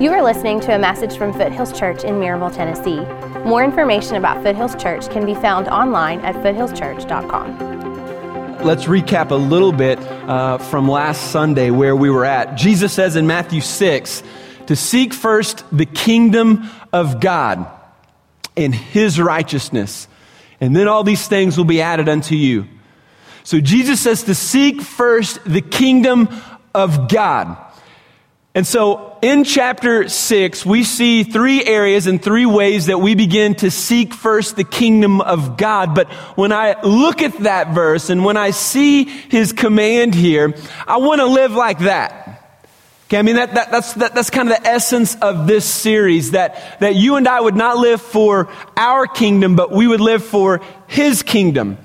You are listening to a message from Foothills Church in Maryville, Tennessee. More information about Foothills Church can be found online at foothillschurch.com. Let's recap a little bit uh, from last Sunday where we were at. Jesus says in Matthew 6 to seek first the kingdom of God and his righteousness, and then all these things will be added unto you. So Jesus says to seek first the kingdom of God. And so in chapter six, we see three areas and three ways that we begin to seek first the kingdom of God. But when I look at that verse and when I see his command here, I want to live like that. Okay, I mean, that, that, that's, that, that's kind of the essence of this series that, that you and I would not live for our kingdom, but we would live for his kingdom.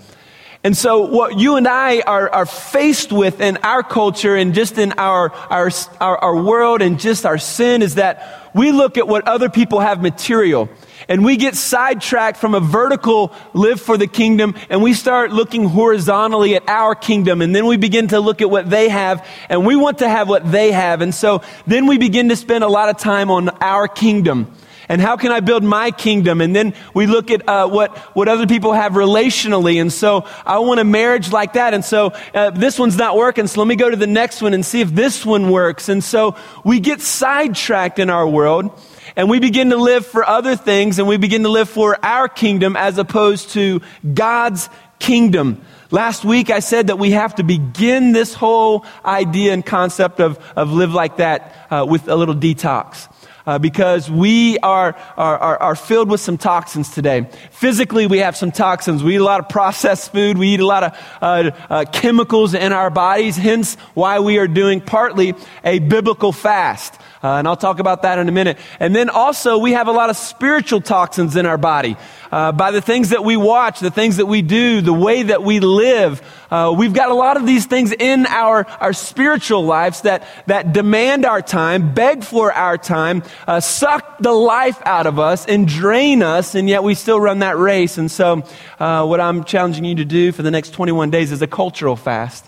And so, what you and I are, are faced with in our culture and just in our, our, our, our, world and just our sin is that we look at what other people have material. And we get sidetracked from a vertical live for the kingdom and we start looking horizontally at our kingdom. And then we begin to look at what they have and we want to have what they have. And so, then we begin to spend a lot of time on our kingdom and how can I build my kingdom? And then we look at uh, what, what other people have relationally. And so I want a marriage like that. And so uh, this one's not working. So let me go to the next one and see if this one works. And so we get sidetracked in our world and we begin to live for other things and we begin to live for our kingdom as opposed to God's kingdom. Last week I said that we have to begin this whole idea and concept of, of live like that uh, with a little detox uh, because we are, are, are, filled with some toxins today. Physically, we have some toxins. We eat a lot of processed food. We eat a lot of uh, uh, chemicals in our bodies, hence why we are doing partly a biblical fast. Uh, and I'll talk about that in a minute. And then also, we have a lot of spiritual toxins in our body. Uh, by the things that we watch, the things that we do, the way that we live. Uh, we've got a lot of these things in our, our spiritual lives that, that demand our time, beg for our time, uh, suck the life out of us, and drain us, and yet we still run that race. And so, uh, what I'm challenging you to do for the next 21 days is a cultural fast.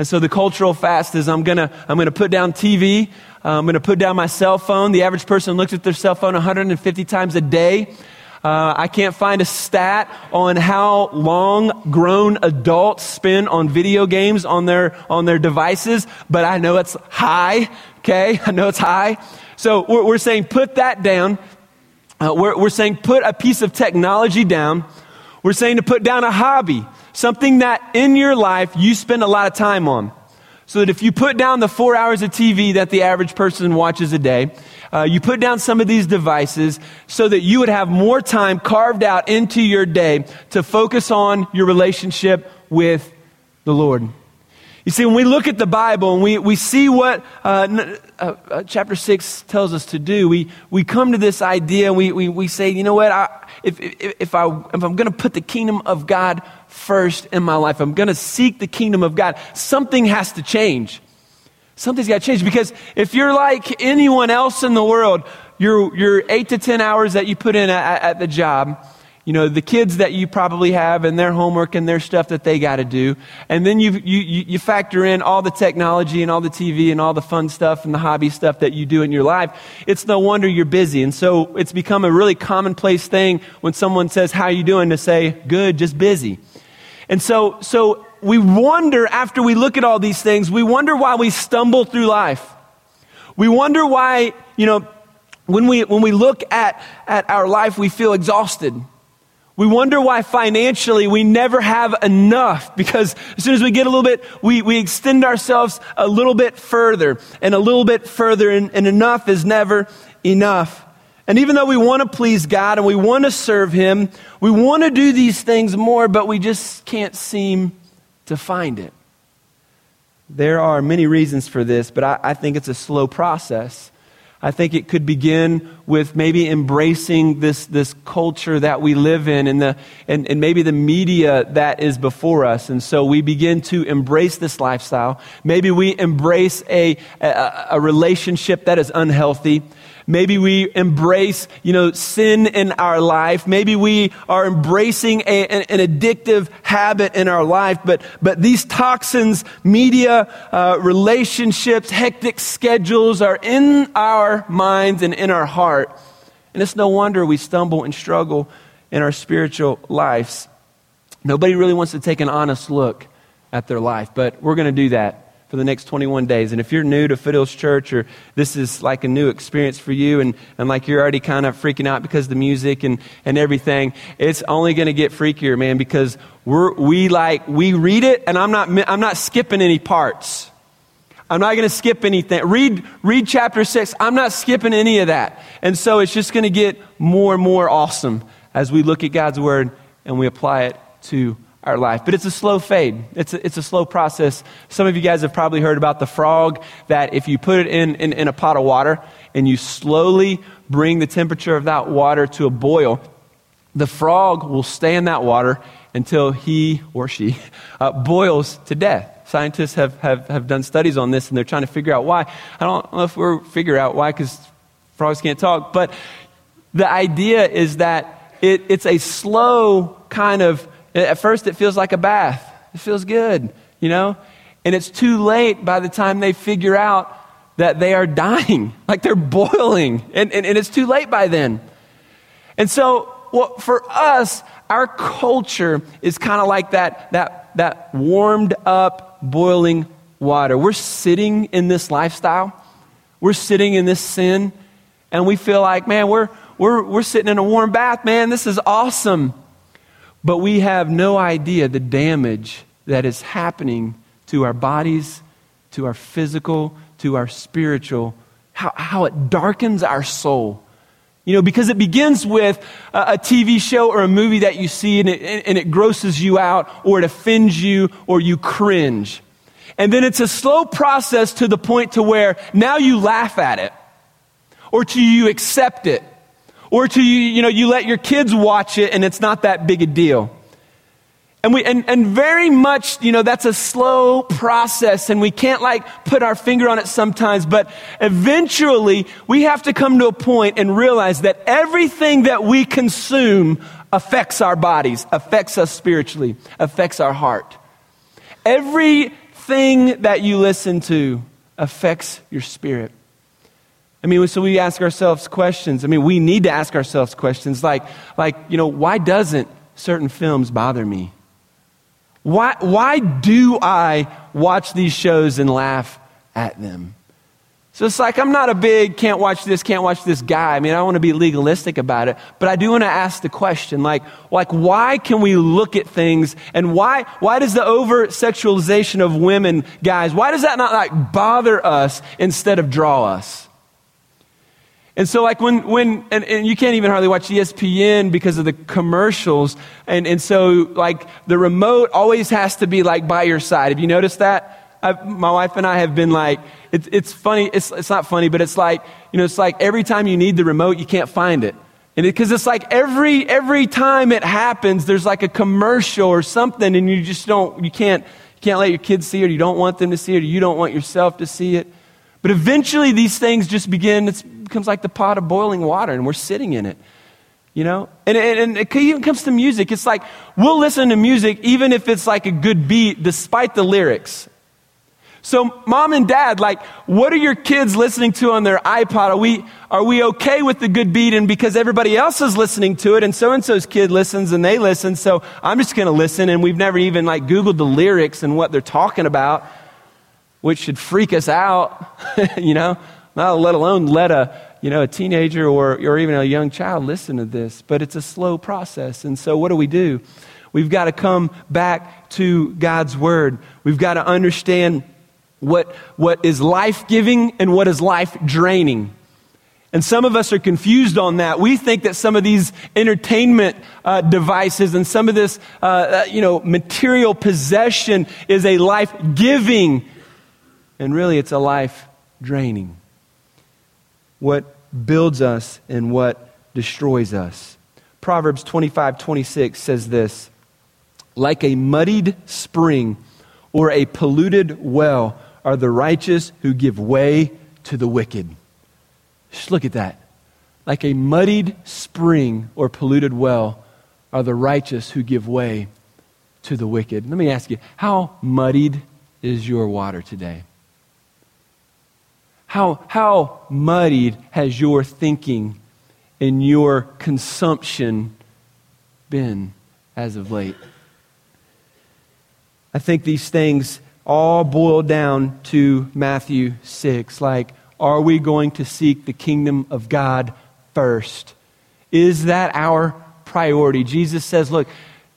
And so the cultural fast is I'm gonna, I'm gonna put down TV. Uh, I'm gonna put down my cell phone. The average person looks at their cell phone 150 times a day. Uh, I can't find a stat on how long grown adults spend on video games on their, on their devices, but I know it's high. Okay. I know it's high. So we're, we're saying put that down. Uh, we're, we're saying put a piece of technology down. We're saying to put down a hobby, something that in your life you spend a lot of time on. So that if you put down the four hours of TV that the average person watches a day, uh, you put down some of these devices so that you would have more time carved out into your day to focus on your relationship with the Lord. You see, when we look at the Bible and we, we see what uh, uh, uh, chapter 6 tells us to do, we, we come to this idea and we, we, we say, you know what, I, if, if, if, I, if I'm going to put the kingdom of God first in my life. I'm going to seek the kingdom of God. Something has to change. Something's got to change because if you're like anyone else in the world, your, your eight to 10 hours that you put in at, at the job, you know, the kids that you probably have and their homework and their stuff that they got to do. And then you, you, you factor in all the technology and all the TV and all the fun stuff and the hobby stuff that you do in your life. It's no wonder you're busy. And so it's become a really commonplace thing when someone says, how are you doing? to say, good, just busy. And so, so we wonder after we look at all these things, we wonder why we stumble through life. We wonder why, you know, when we, when we look at, at our life, we feel exhausted. We wonder why financially we never have enough because as soon as we get a little bit, we, we extend ourselves a little bit further and a little bit further, and, and enough is never enough. And even though we want to please God and we want to serve Him, we want to do these things more, but we just can't seem to find it. There are many reasons for this, but I, I think it's a slow process. I think it could begin with maybe embracing this, this culture that we live in and, the, and, and maybe the media that is before us. And so we begin to embrace this lifestyle. Maybe we embrace a, a, a relationship that is unhealthy. Maybe we embrace, you know, sin in our life. Maybe we are embracing a, an, an, addictive habit in our life. But, but these toxins, media, uh, relationships, hectic schedules are in our minds and in our heart. And it's no wonder we stumble and struggle in our spiritual lives. Nobody really wants to take an honest look at their life, but we're going to do that for the next 21 days. And if you're new to Foothills Church or this is like a new experience for you and, and like you're already kind of freaking out because of the music and, and everything, it's only going to get freakier, man, because we're, we like, we read it and I'm not, I'm not skipping any parts. I'm not going to skip anything. Read, read chapter six. I'm not skipping any of that. And so it's just going to get more and more awesome as we look at God's word and we apply it to our life. But it's a slow fade, it's a, it's a slow process. Some of you guys have probably heard about the frog that if you put it in, in, in a pot of water and you slowly bring the temperature of that water to a boil, the frog will stay in that water until he or she uh, boils to death. Scientists have, have, have done studies on this and they're trying to figure out why. I don't know if we're figure out why because frogs can't talk, but the idea is that it, it's a slow kind of at first, it feels like a bath. It feels good, you know? And it's too late by the time they figure out that they are dying, like they're boiling. And, and, and it's too late by then. And so, well, for us, our culture is kind of like that, that, that warmed up, boiling water. We're sitting in this lifestyle, we're sitting in this sin, and we feel like, man, we're, we're, we're sitting in a warm bath, man, this is awesome. But we have no idea the damage that is happening to our bodies, to our physical, to our spiritual, how, how it darkens our soul. You know, because it begins with a, a TV show or a movie that you see and it, and it grosses you out or it offends you or you cringe. And then it's a slow process to the point to where now you laugh at it or to you accept it or to you, you know, you let your kids watch it and it's not that big a deal. And we, and, and very much, you know, that's a slow process and we can't like put our finger on it sometimes, but eventually we have to come to a point and realize that everything that we consume affects our bodies, affects us spiritually, affects our heart. Everything that you listen to affects your spirit. I mean, so we ask ourselves questions. I mean, we need to ask ourselves questions like, like you know, why doesn't certain films bother me? Why, why do I watch these shows and laugh at them? So it's like, I'm not a big can't watch this, can't watch this guy. I mean, I don't want to be legalistic about it, but I do want to ask the question, like, like, why can we look at things and why, why does the over sexualization of women, guys, why does that not like bother us instead of draw us? And so, like, when, when and, and, you can't even hardly watch ESPN because of the commercials. And, and so, like, the remote always has to be, like, by your side. Have you noticed that? I've, my wife and I have been like, it, it's funny, it's, it's not funny, but it's like, you know, it's like every time you need the remote, you can't find it. And because it, it's like every, every time it happens, there's like a commercial or something, and you just don't, you can't, you can't let your kids see it, or you don't want them to see it, or you don't want yourself to see it. But eventually, these things just begin, it becomes like the pot of boiling water, and we're sitting in it. You know? And, and, and it even comes to music. It's like we'll listen to music even if it's like a good beat, despite the lyrics. So, mom and dad, like, what are your kids listening to on their iPod? Are we, are we okay with the good beat? And because everybody else is listening to it, and so and so's kid listens and they listen, so I'm just going to listen, and we've never even like Googled the lyrics and what they're talking about which should freak us out, you know, not let alone let a, you know, a teenager or, or even a young child listen to this. But it's a slow process. And so what do we do? We've got to come back to God's Word. We've got to understand what, what is life giving and what is life draining. And some of us are confused on that. We think that some of these entertainment uh, devices and some of this, uh, uh, you know, material possession is a life giving and really, it's a life draining. What builds us and what destroys us. Proverbs 25 26 says this Like a muddied spring or a polluted well are the righteous who give way to the wicked. Just look at that. Like a muddied spring or polluted well are the righteous who give way to the wicked. Let me ask you, how muddied is your water today? How, how muddied has your thinking and your consumption been as of late? I think these things all boil down to Matthew 6. Like, are we going to seek the kingdom of God first? Is that our priority? Jesus says, look,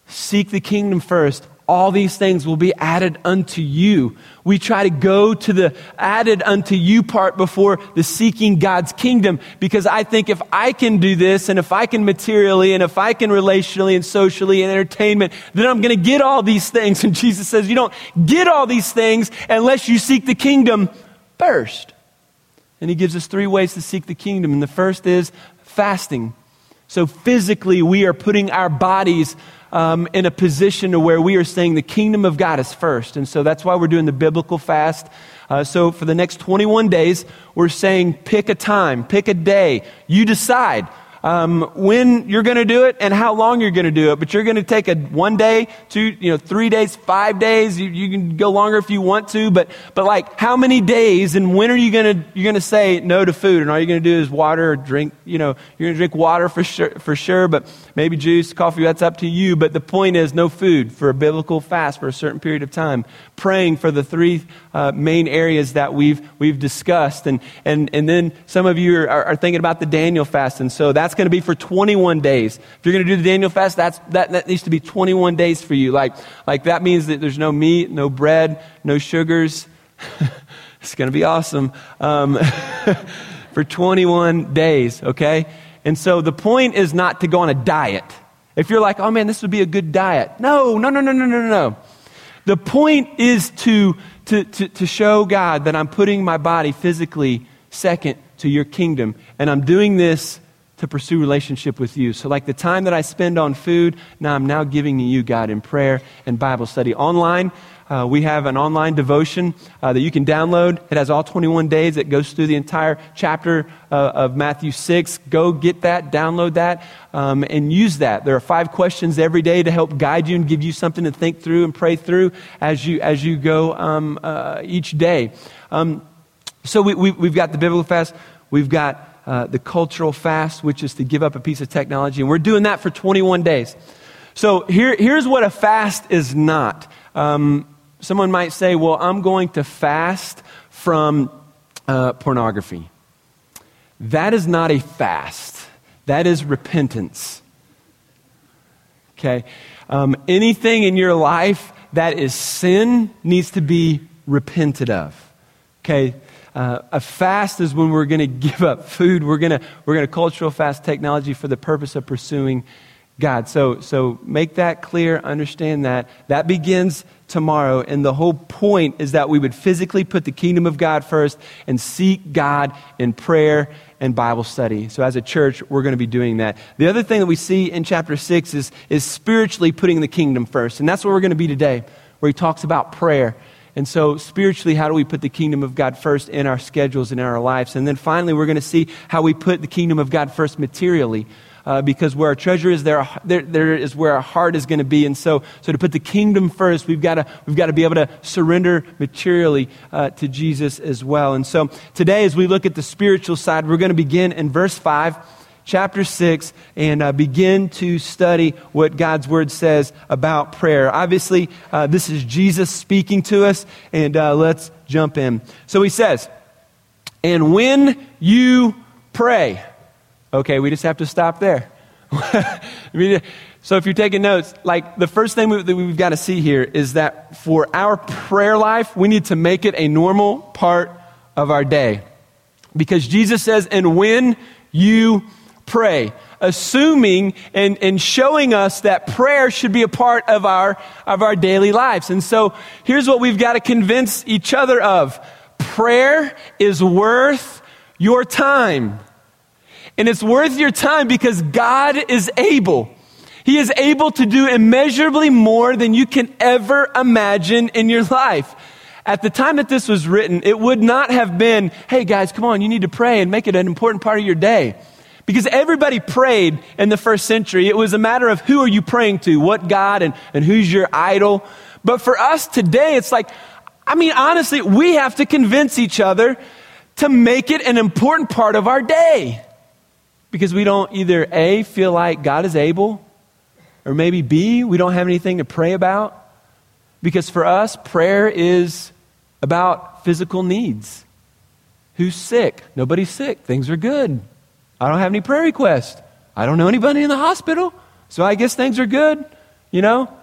seek the kingdom first all these things will be added unto you. We try to go to the added unto you part before the seeking God's kingdom because I think if I can do this and if I can materially and if I can relationally and socially and entertainment, then I'm going to get all these things. And Jesus says, you don't get all these things unless you seek the kingdom first. And he gives us three ways to seek the kingdom. And the first is fasting. So physically, we are putting our bodies um, in a position to where we are saying the kingdom of God is first. And so that's why we're doing the biblical fast. Uh, so for the next 21 days, we're saying pick a time, pick a day. You decide um, when you're going to do it and how long you're going to do it. But you're going to take a one day, two, you know, three days, five days. You, you can go longer if you want to. But but like how many days and when are you going to you're going to say no to food? And all you're going to do is water or drink. You know, you're going to drink water for sure, for sure. But maybe juice, coffee. That's up to you. But the point is no food for a biblical fast for a certain period of time. Praying for the three uh, main areas that we've we've discussed. And and and then some of you are, are thinking about the Daniel fast. And so that's that's going to be for 21 days. If you're going to do the Daniel fast, that's, that, that needs to be 21 days for you. Like, like that means that there's no meat, no bread, no sugars. it's going to be awesome. Um, for 21 days, okay? And so the point is not to go on a diet. If you're like, oh man, this would be a good diet. No, no, no, no, no, no, no. The point is to, to, to, to show God that I'm putting my body physically second to your kingdom. And I'm doing this to pursue relationship with you. So, like the time that I spend on food, now I'm now giving to you, God, in prayer and Bible study. Online, uh, we have an online devotion uh, that you can download. It has all 21 days. It goes through the entire chapter uh, of Matthew 6. Go get that, download that, um, and use that. There are five questions every day to help guide you and give you something to think through and pray through as you, as you go um, uh, each day. Um, so we, we, we've got the biblical fast. We've got uh, the cultural fast, which is to give up a piece of technology. And we're doing that for 21 days. So here, here's what a fast is not. Um, someone might say, well, I'm going to fast from uh, pornography. That is not a fast, that is repentance. Okay? Um, anything in your life that is sin needs to be repented of. Okay? Uh, a fast is when we're going to give up food. We're going to we're to cultural fast technology for the purpose of pursuing God. So so make that clear. Understand that that begins tomorrow, and the whole point is that we would physically put the kingdom of God first and seek God in prayer and Bible study. So as a church, we're going to be doing that. The other thing that we see in chapter six is is spiritually putting the kingdom first, and that's where we're going to be today, where he talks about prayer. And so, spiritually, how do we put the kingdom of God first in our schedules and in our lives? And then finally, we're going to see how we put the kingdom of God first materially. Uh, because where our treasure is, there, there, there is where our heart is going to be. And so, so to put the kingdom first, we've got to, we've to be able to surrender materially uh, to Jesus as well. And so today, as we look at the spiritual side, we're going to begin in verse 5 chapter 6 and uh, begin to study what God's word says about prayer. Obviously, uh, this is Jesus speaking to us, and uh, let's jump in. So he says, And when you pray, okay, we just have to stop there. so if you're taking notes, like the first thing we, that we've got to see here is that for our prayer life, we need to make it a normal part of our day. Because Jesus says, and when you pray, assuming and, and showing us that prayer should be a part of our, of our daily lives. And so here's what we've got to convince each other of prayer is worth your time. And it's worth your time because God is able. He is able to do immeasurably more than you can ever imagine in your life. At the time that this was written, it would not have been, hey guys, come on, you need to pray and make it an important part of your day. Because everybody prayed in the first century. It was a matter of who are you praying to, what God, and, and who's your idol. But for us today, it's like, I mean, honestly, we have to convince each other to make it an important part of our day. Because we don't either A, feel like God is able, or maybe B, we don't have anything to pray about. Because for us, prayer is about physical needs. Who's sick? Nobody's sick. Things are good. I don't have any prayer requests. I don't know anybody in the hospital. So I guess things are good. You know?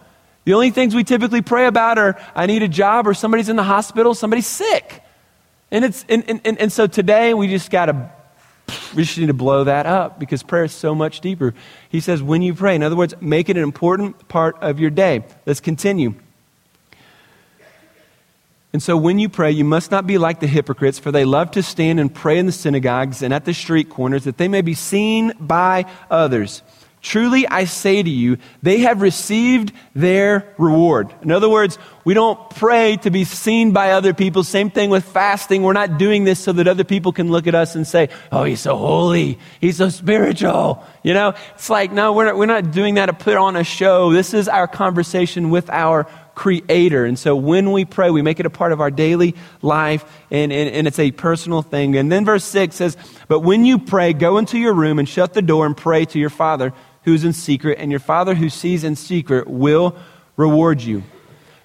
The only things we typically pray about are I need a job or somebody's in the hospital, somebody's sick. And, it's, and, and, and and so today we just got to we just need to blow that up because prayer is so much deeper. He says, when you pray, in other words, make it an important part of your day. Let's continue. And so when you pray, you must not be like the hypocrites, for they love to stand and pray in the synagogues and at the street corners that they may be seen by others. Truly, I say to you, they have received their reward. In other words, we don't pray to be seen by other people. Same thing with fasting. We're not doing this so that other people can look at us and say, oh, he's so holy. He's so spiritual. You know, it's like, no, we're not, we're not doing that to put on a show. This is our conversation with our creator. And so when we pray, we make it a part of our daily life, and, and, and, it's a personal thing. And then verse 6 says, But when you pray, go into your room and shut the door and pray to your Father who's in secret, and your Father who sees in secret will reward you.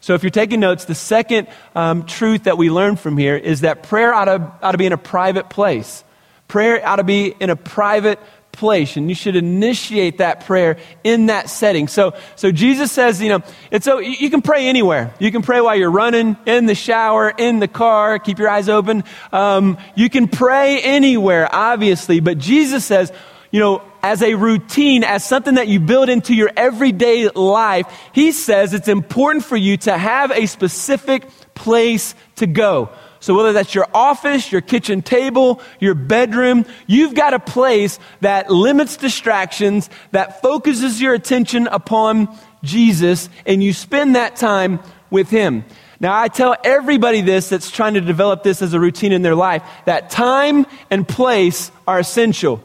So, if you're taking notes, the second um, truth that we learn from here is that prayer ought to, ought to be in a private place. Prayer ought to be in a private place, and you should initiate that prayer in that setting. So, so Jesus says, you know, it's so you can pray anywhere. You can pray while you're running, in the shower, in the car. Keep your eyes open. Um, you can pray anywhere, obviously, but Jesus says, you know, as a routine, as something that you build into your everyday life, he says it's important for you to have a specific place to go. So, whether that's your office, your kitchen table, your bedroom, you've got a place that limits distractions, that focuses your attention upon Jesus, and you spend that time with Him. Now, I tell everybody this that's trying to develop this as a routine in their life that time and place are essential.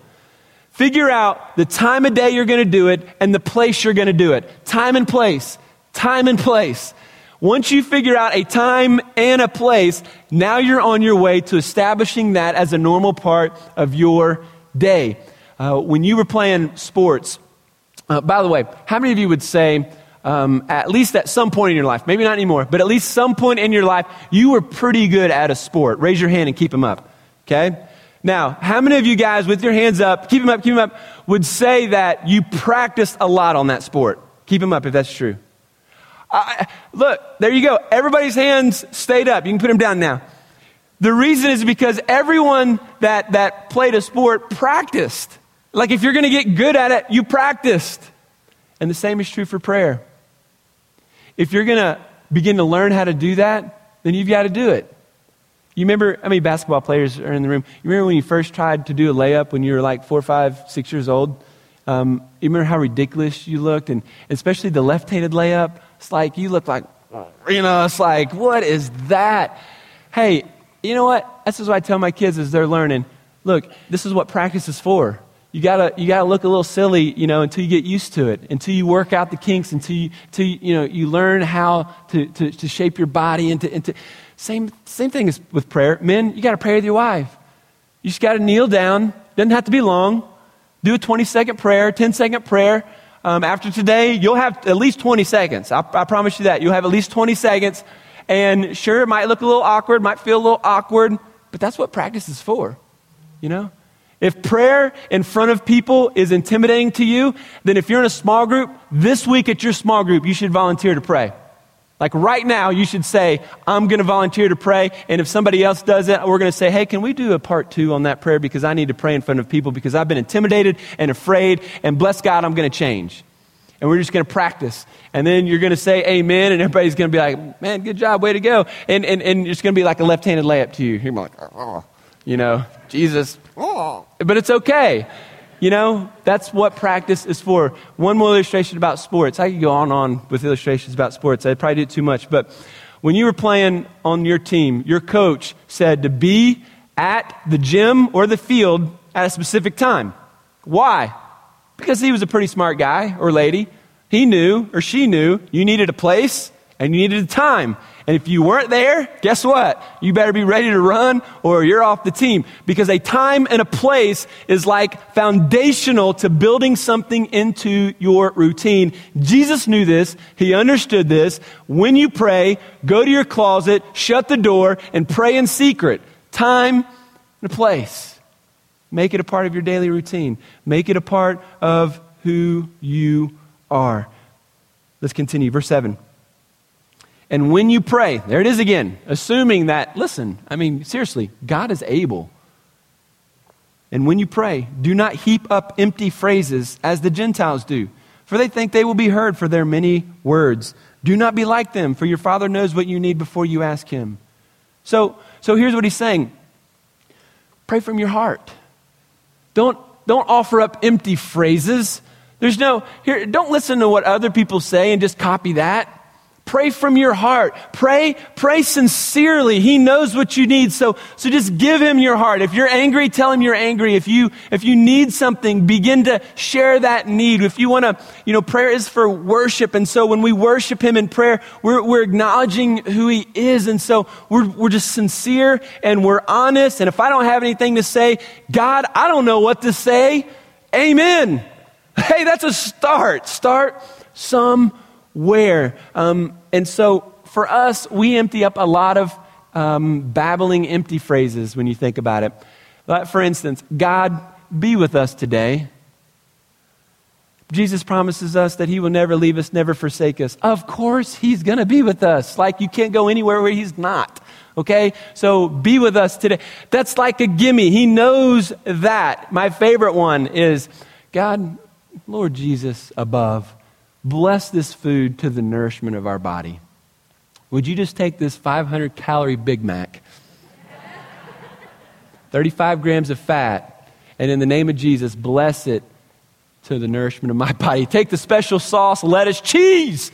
Figure out the time of day you're going to do it and the place you're going to do it. Time and place. Time and place. Once you figure out a time and a place, now you're on your way to establishing that as a normal part of your day. Uh, when you were playing sports, uh, by the way, how many of you would say, um, at least at some point in your life, maybe not anymore, but at least some point in your life, you were pretty good at a sport? Raise your hand and keep them up. Okay? Now, how many of you guys, with your hands up, keep them up, keep them up, would say that you practiced a lot on that sport? Keep them up if that's true. Uh, look, there you go. Everybody's hands stayed up. You can put them down now. The reason is because everyone that, that played a sport practiced. Like if you're going to get good at it, you practiced. And the same is true for prayer. If you're going to begin to learn how to do that, then you've got to do it. You remember how many basketball players are in the room? You remember when you first tried to do a layup when you were like four, five, six years old? Um, you remember how ridiculous you looked? And especially the left handed layup. It's like you look like, you know, it's like, what is that? Hey, you know what? This is what I tell my kids as they're learning. Look, this is what practice is for. You gotta, you gotta look a little silly, you know, until you get used to it, until you work out the kinks, until you, until you, you know, you learn how to, to, to shape your body into, into same, same thing as with prayer. Men, you got to pray with your wife. You just got to kneel down. Doesn't have to be long. Do a 20 second prayer, 10 second prayer. Um, after today, you'll have at least 20 seconds. I, I promise you that. You'll have at least 20 seconds. And sure, it might look a little awkward, might feel a little awkward, but that's what practice is for. You know? If prayer in front of people is intimidating to you, then if you're in a small group, this week at your small group, you should volunteer to pray. Like right now, you should say, I'm going to volunteer to pray. And if somebody else does it, we're going to say, hey, can we do a part two on that prayer? Because I need to pray in front of people because I've been intimidated and afraid. And bless God, I'm going to change. And we're just going to practice. And then you're going to say amen. And everybody's going to be like, man, good job, way to go. And, and, and it's going to be like a left handed layup to you. You're like, oh, you know, Jesus. Oh. But it's okay. You know, that's what practice is for. One more illustration about sports. I could go on and on with illustrations about sports. I'd probably do too much. But When you were playing on your team, your coach said to be at the gym or the field at a specific time. Why? Because he was a pretty smart guy or lady. He knew or she knew you needed a place and you needed a time. And if you weren't there, guess what? You better be ready to run or you're off the team. Because a time and a place is like foundational to building something into your routine. Jesus knew this. He understood this. When you pray, go to your closet, shut the door, and pray in secret. Time and a place. Make it a part of your daily routine. Make it a part of who you are. Let's continue. Verse 7. And when you pray, there it is again, assuming that, listen, I mean, seriously, God is able. And when you pray, do not heap up empty phrases as the Gentiles do, for they think they will be heard for their many words. Do not be like them, for your Father knows what you need before you ask Him. So, so here's what He's saying pray from your heart. Don't, don't offer up empty phrases. There's no, here, don't listen to what other people say and just copy that. Pray from your heart. Pray, pray sincerely. He knows what you need. So, so just give him your heart. If you're angry, tell him you're angry. If you, if you need something, begin to share that need. If you want to, you know, prayer is for worship. And so when we worship him in prayer, we're, we're acknowledging who he is. And so we're, we're just sincere and we're honest. And if I don't have anything to say, God, I don't know what to say. Amen. Hey, that's a start. Start somewhere. Um, and so for us, we empty up a lot of um, babbling, empty phrases when you think about it. But for instance, God, be with us today. Jesus promises us that He will never leave us, never forsake us. Of course, He's going to be with us. Like you can't go anywhere where He's not. Okay? So be with us today. That's like a gimme. He knows that. My favorite one is God, Lord Jesus above, Bless this food to the nourishment of our body. Would you just take this 500 calorie Big Mac, 35 grams of fat, and in the name of Jesus, bless it to the nourishment of my body? Take the special sauce, lettuce, cheese.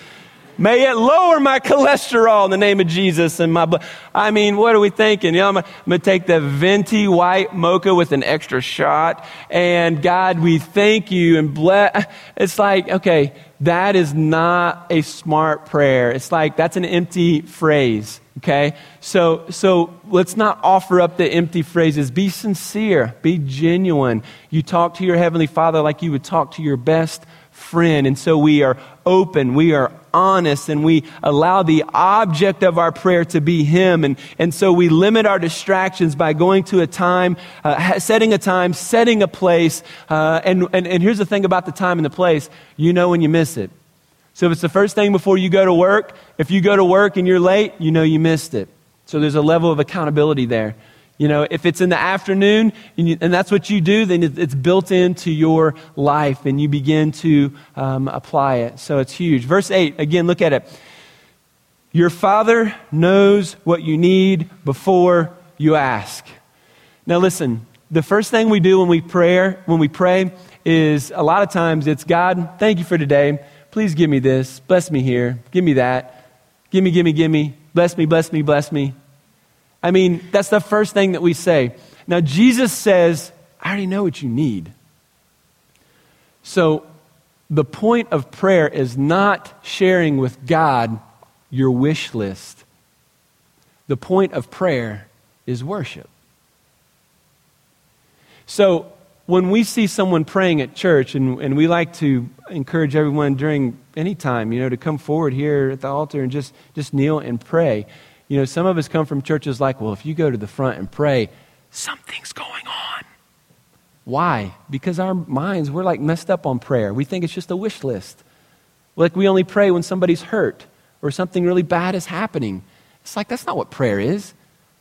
May it lower my cholesterol in the name of Jesus and my blood. I mean, what are we thinking? You know, I'm going to take the venti white mocha with an extra shot. And God, we thank you and bless. It's like, okay, that is not a smart prayer. It's like that's an empty phrase. Okay? So, so let's not offer up the empty phrases. Be sincere. Be genuine. You talk to your Heavenly Father like you would talk to your best friend. And so we are open, we are honest, and we allow the object of our prayer to be Him. And, and so we limit our distractions by going to a time, uh, setting a time, setting a place. Uh, and, and, and here's the thing about the time and the place you know when you miss it. So if it's the first thing before you go to work, if you go to work and you're late, you know you missed it. So there's a level of accountability there. You know, if it's in the afternoon and, you, and that's what you do, then it's built into your life and you begin to um, apply it. So it's huge. Verse 8, again, look at it. Your Father knows what you need before you ask. Now, listen, the first thing we do when we pray, when we pray is a lot of times it's God, thank you for today. Please give me this. Bless me here. Give me that. Give me, give me, give me. Bless me, bless me, bless me. I mean, that's the first thing that we say. Now, Jesus says, I already know what you need. So, the point of prayer is not sharing with God your wish list. The point of prayer is worship. So, when we see someone praying at church, and, and we like to encourage everyone during any time, you know, to come forward here at the altar and just, just kneel and pray. You know, some of us come from churches like, well, if you go to the front and pray, something's going on. Why? Because our minds, we're like messed up on prayer. We think it's just a wish list. Like we only pray when somebody's hurt or something really bad is happening. It's like that's not what prayer is.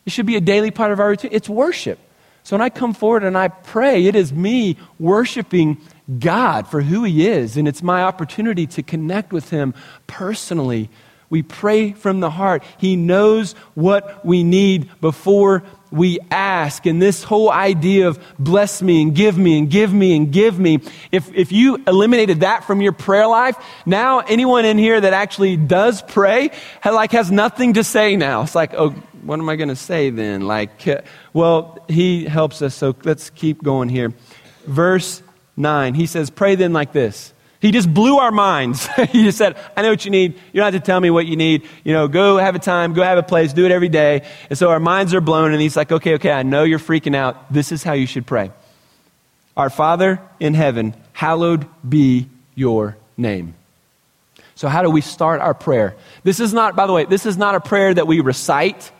It should be a daily part of our routine. It's worship. So when I come forward and I pray, it is me worshiping God for who He is, and it's my opportunity to connect with Him personally we pray from the heart. He knows what we need before we ask. And this whole idea of bless me and give me and give me and give me, if, if you eliminated that from your prayer life, now anyone in here that actually does pray, like has nothing to say now. It's like, oh, what am I going to say then? Like, uh, well, he helps us, so let's keep going here. Verse 9, he says, Pray then like this. He just blew our minds. he just said, I know what you need. You don't have to tell me what you need. You know, go have a time, go have a place, do it every day. And so our minds are blown, and he's like, okay, okay, I know you're freaking out. This is how you should pray. Our Father in heaven, hallowed be your name. So, how do we start our prayer? This is not, by the way, this is not a prayer that we recite.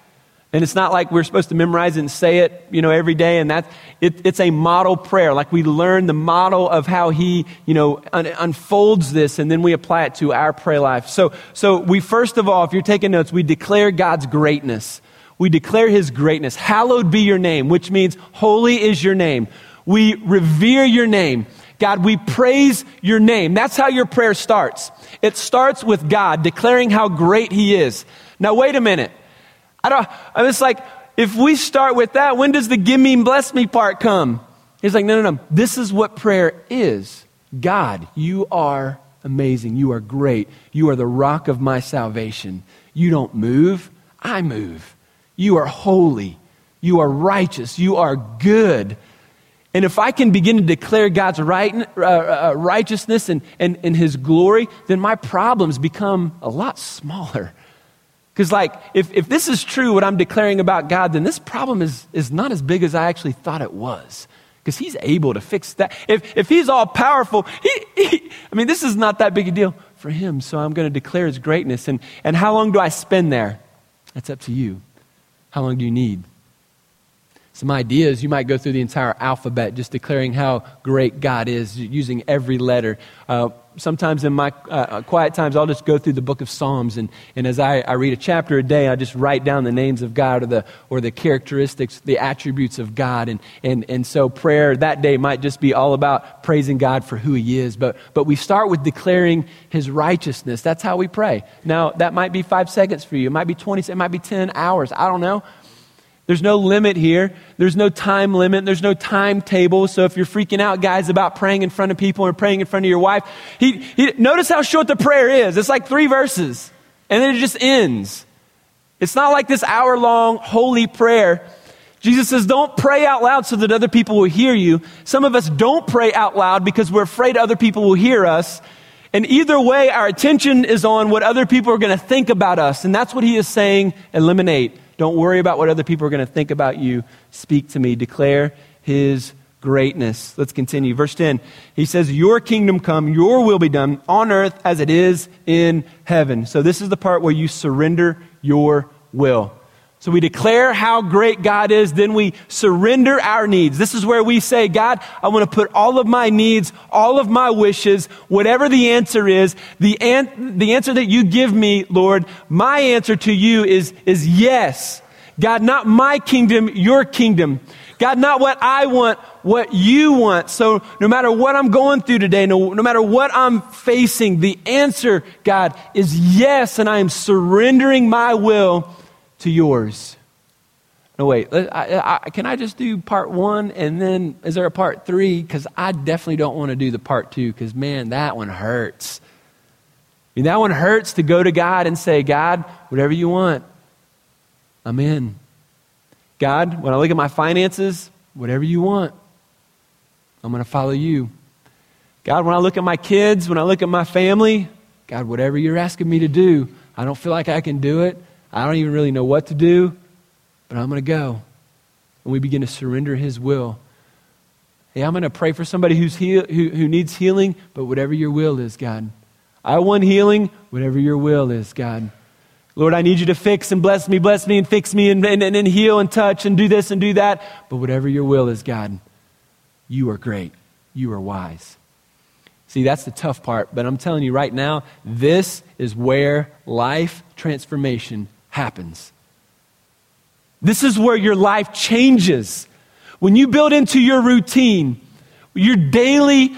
And it's not like we're supposed to memorize it and say it, you know, every day. And that's, it, it's a model prayer. Like we learn the model of how he, you know, un- unfolds this, and then we apply it to our prayer life. So, so we first of all, if you're taking notes, we declare God's greatness. We declare his greatness. Hallowed be your name, which means holy is your name. We revere your name. God, we praise your name. That's how your prayer starts. It starts with God declaring how great he is. Now, wait a minute. I don't, I like, if we start with that, when does the give me and bless me part come? He's like, no, no, no. This is what prayer is. God, you are amazing. You are great. You are the rock of my salvation. You don't move, I move. You are holy. You are righteous. You are good. And if I can begin to declare God's right, uh, uh, righteousness and, and, and His glory, then my problems become a lot smaller. Because, like, if, if this is true, what I'm declaring about God, then this problem is, is not as big as I actually thought it was. Because He's able to fix that. If, if He's all powerful, he, he, I mean, this is not that big a deal for Him. So I'm going to declare His greatness. And, and how long do I spend there? That's up to you. How long do you need? Some ideas, you might go through the entire alphabet just declaring how great God is, using every letter. Uh, sometimes in my uh, uh, quiet times, I'll just go through the book of Psalms, and, and as I, I read a chapter a day, I just write down the names of God or the, or the characteristics, the attributes of God. And, and, and so prayer that day might just be all about praising God for who He is. But, but we start with declaring His righteousness. That's how we pray. Now, that might be five seconds for you, it might be 20, it might be 10 hours. I don't know. There's no limit here. There's no time limit. There's no timetable. So if you're freaking out, guys, about praying in front of people or praying in front of your wife, he, he, notice how short the prayer is. It's like three verses, and then it just ends. It's not like this hour long holy prayer. Jesus says, don't pray out loud so that other people will hear you. Some of us don't pray out loud because we're afraid other people will hear us. And either way, our attention is on what other people are going to think about us. And that's what he is saying eliminate. Don't worry about what other people are going to think about you. Speak to me. Declare his greatness. Let's continue. Verse 10. He says, Your kingdom come, your will be done on earth as it is in heaven. So this is the part where you surrender your will. So we declare how great God is, then we surrender our needs. This is where we say, God, I want to put all of my needs, all of my wishes, whatever the answer is, the, an- the answer that you give me, Lord, my answer to you is, is yes. God, not my kingdom, your kingdom. God, not what I want, what you want. So no matter what I'm going through today, no, no matter what I'm facing, the answer, God, is yes, and I am surrendering my will to yours. No, wait. I, I, can I just do part one and then is there a part three? Because I definitely don't want to do the part two because, man, that one hurts. I mean, that one hurts to go to God and say, God, whatever you want, I'm in. God, when I look at my finances, whatever you want, I'm going to follow you. God, when I look at my kids, when I look at my family, God, whatever you're asking me to do, I don't feel like I can do it. I don't even really know what to do, but I'm going to go. And we begin to surrender His will. Hey, I'm going to pray for somebody who's heal, who, who needs healing, but whatever your will is, God. I want healing, whatever your will is, God. Lord, I need you to fix and bless me, bless me and fix me and, and, and heal and touch and do this and do that. But whatever your will is, God, you are great. You are wise. See, that's the tough part. But I'm telling you right now, this is where life transformation happens. This is where your life changes. When you build into your routine, Your daily,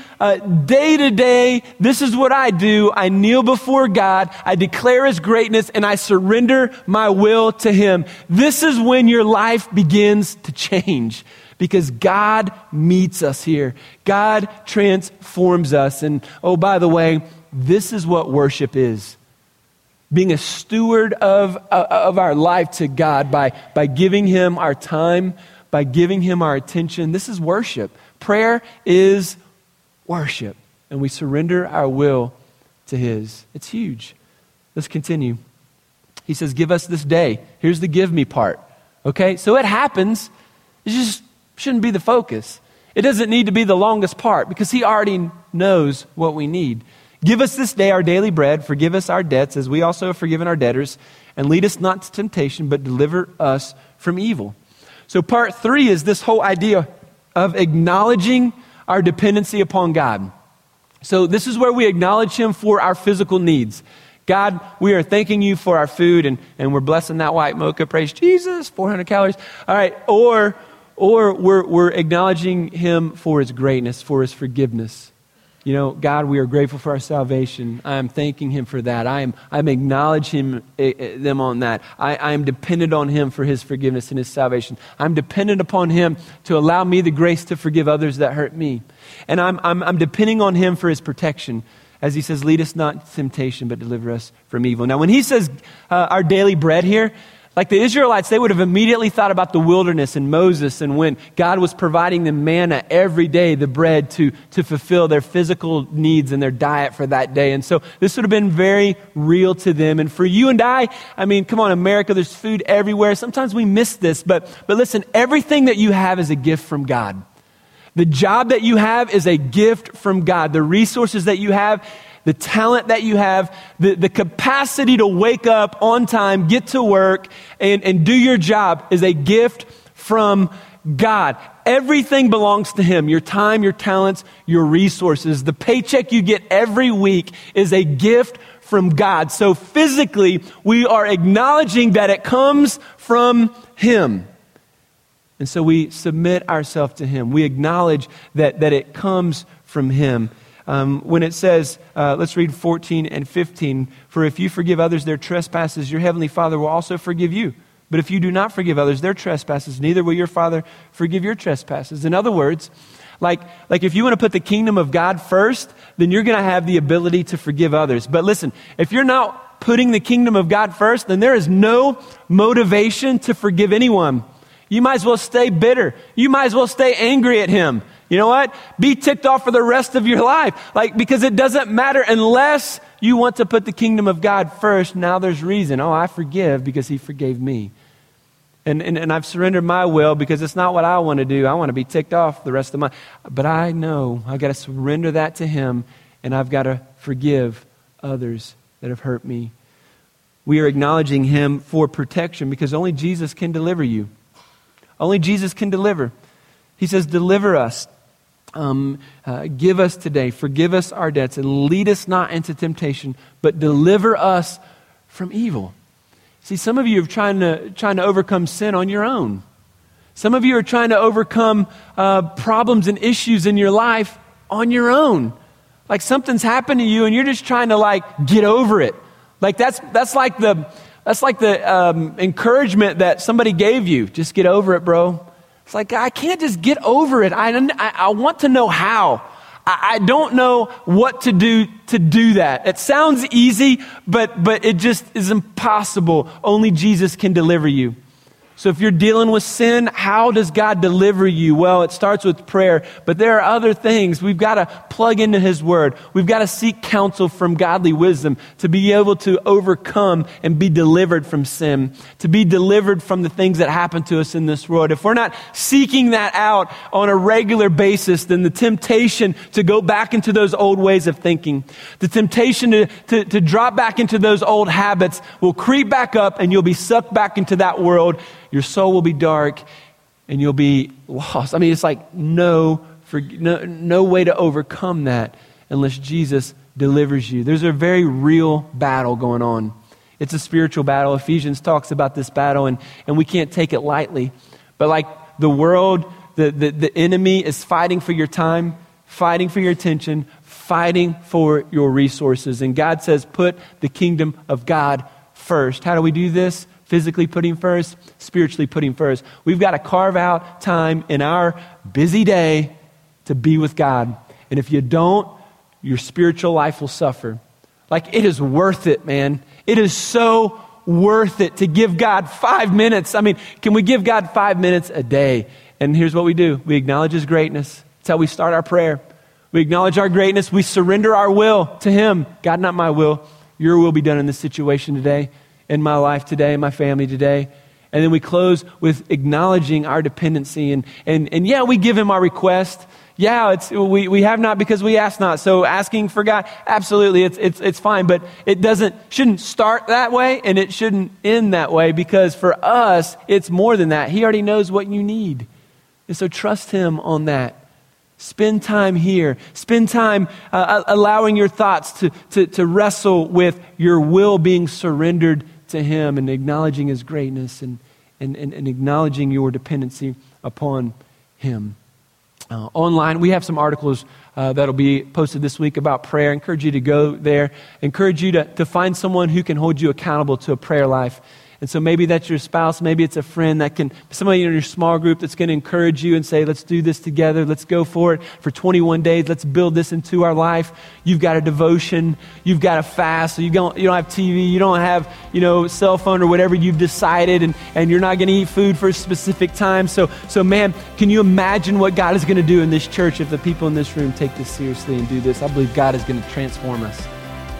day to day, this is what I do. I kneel before God, I declare His greatness, and I surrender my will to Him. This is when your life begins to change because God meets us here. God transforms us. And oh, by the way, this is what worship is being a steward of, uh, of our life to God by, by giving Him our time, by giving Him our attention. This is worship. Prayer is worship, and we surrender our will to His. It's huge. Let's continue. He says, Give us this day. Here's the give me part. Okay? So it happens. It just shouldn't be the focus. It doesn't need to be the longest part because He already knows what we need. Give us this day our daily bread. Forgive us our debts as we also have forgiven our debtors. And lead us not to temptation, but deliver us from evil. So, part three is this whole idea of acknowledging our dependency upon God. So, this is where we acknowledge Him for our physical needs. God, we are thanking you for our food and, and we're blessing that white mocha. Praise Jesus, 400 calories. All right. Or, or we're, we're acknowledging Him for His greatness, for His forgiveness. You know, God, we are grateful for our salvation. I am thanking Him for that. I am, I am acknowledging him, uh, them on that. I, I am dependent on Him for His forgiveness and His salvation. I'm dependent upon Him to allow me the grace to forgive others that hurt me. And I'm, I'm, I'm depending on Him for His protection. As He says, lead us not temptation, but deliver us from evil. Now, when He says uh, our daily bread here, like the Israelites, they would have immediately thought about the wilderness and Moses and when God was providing them manna every day, the bread to, to fulfill their physical needs and their diet for that day. And so this would have been very real to them. And for you and I, I mean, come on, America, there's food everywhere. Sometimes we miss this, but, but listen, everything that you have is a gift from God. The job that you have is a gift from God. The resources that you have the talent that you have, the, the capacity to wake up on time, get to work, and, and do your job is a gift from God. Everything belongs to Him your time, your talents, your resources. The paycheck you get every week is a gift from God. So physically, we are acknowledging that it comes from Him. And so we submit ourselves to Him. We acknowledge that, that it comes from Him um, when it says, uh, let's read 14 and 15, for if you forgive others their trespasses, your heavenly Father will also forgive you. But if you do not forgive others their trespasses, neither will your Father forgive your trespasses. In other words, like, like if you want to put the kingdom of God first, then you're going to have the ability to forgive others. But listen, if you're not putting the kingdom of God first, then there is no motivation to forgive anyone. You might as well stay bitter. You might as well stay angry at him. You know what? Be ticked off for the rest of your life. Like, because it doesn't matter unless you want to put the kingdom of God first. Now there's reason. Oh, I forgive because he forgave me. And, and, and I've surrendered my will because it's not what I want to do. I want to be ticked off the rest of my. But I know I've got to surrender that to him and I've got to forgive others that have hurt me. We are acknowledging him for protection because only Jesus can deliver you. Only Jesus can deliver. He says, Deliver us um, uh, give us today, forgive us our debts, and lead us not into temptation, but deliver us from evil. See, some of you are trying to, trying to overcome sin on your own. Some of you are trying to overcome uh, problems and issues in your life on your own. Like something's happened to you and you're just trying to like get over it. Like that's, that's like the, that's like the um, encouragement that somebody gave you. Just get over it, bro. It's like, I can't just get over it. I, I, I want to know how. I, I don't know what to do to do that. It sounds easy, but, but it just is impossible. Only Jesus can deliver you. So if you're dealing with sin, how does God deliver you? Well, it starts with prayer, but there are other things. We've got to plug into His Word. We've got to seek counsel from godly wisdom to be able to overcome and be delivered from sin, to be delivered from the things that happen to us in this world. If we're not seeking that out on a regular basis, then the temptation to go back into those old ways of thinking, the temptation to, to, to drop back into those old habits will creep back up and you'll be sucked back into that world your soul will be dark and you'll be lost. I mean, it's like no, for, no, no way to overcome that unless Jesus delivers you. There's a very real battle going on. It's a spiritual battle. Ephesians talks about this battle, and, and we can't take it lightly. But like the world, the, the, the enemy is fighting for your time, fighting for your attention, fighting for your resources. And God says, put the kingdom of God first. How do we do this? Physically putting first, spiritually putting first. We've got to carve out time in our busy day to be with God. And if you don't, your spiritual life will suffer. Like, it is worth it, man. It is so worth it to give God five minutes. I mean, can we give God five minutes a day? And here's what we do we acknowledge His greatness. That's how we start our prayer. We acknowledge our greatness. We surrender our will to Him. God, not my will. Your will be done in this situation today, in my life today, my family today. And then we close with acknowledging our dependency. And, and, and yeah, we give Him our request. Yeah, it's, we, we have not because we ask not. So asking for God, absolutely, it's, it's, it's fine. But it doesn't, shouldn't start that way and it shouldn't end that way because for us, it's more than that. He already knows what you need. And so trust Him on that. Spend time here. Spend time uh, allowing your thoughts to, to, to wrestle with your will being surrendered to Him and acknowledging His greatness and, and, and, and acknowledging your dependency upon Him. Uh, online, we have some articles uh, that'll be posted this week about prayer. I encourage you to go there. I encourage you to, to find someone who can hold you accountable to a prayer life. And so maybe that's your spouse, maybe it's a friend that can, somebody in your small group that's going to encourage you and say, let's do this together, let's go for it for 21 days, let's build this into our life. You've got a devotion, you've got a fast, so you don't, you don't have TV, you don't have, you know, cell phone or whatever you've decided, and, and you're not going to eat food for a specific time. So, so, man, can you imagine what God is going to do in this church if the people in this room take this seriously and do this? I believe God is going to transform us.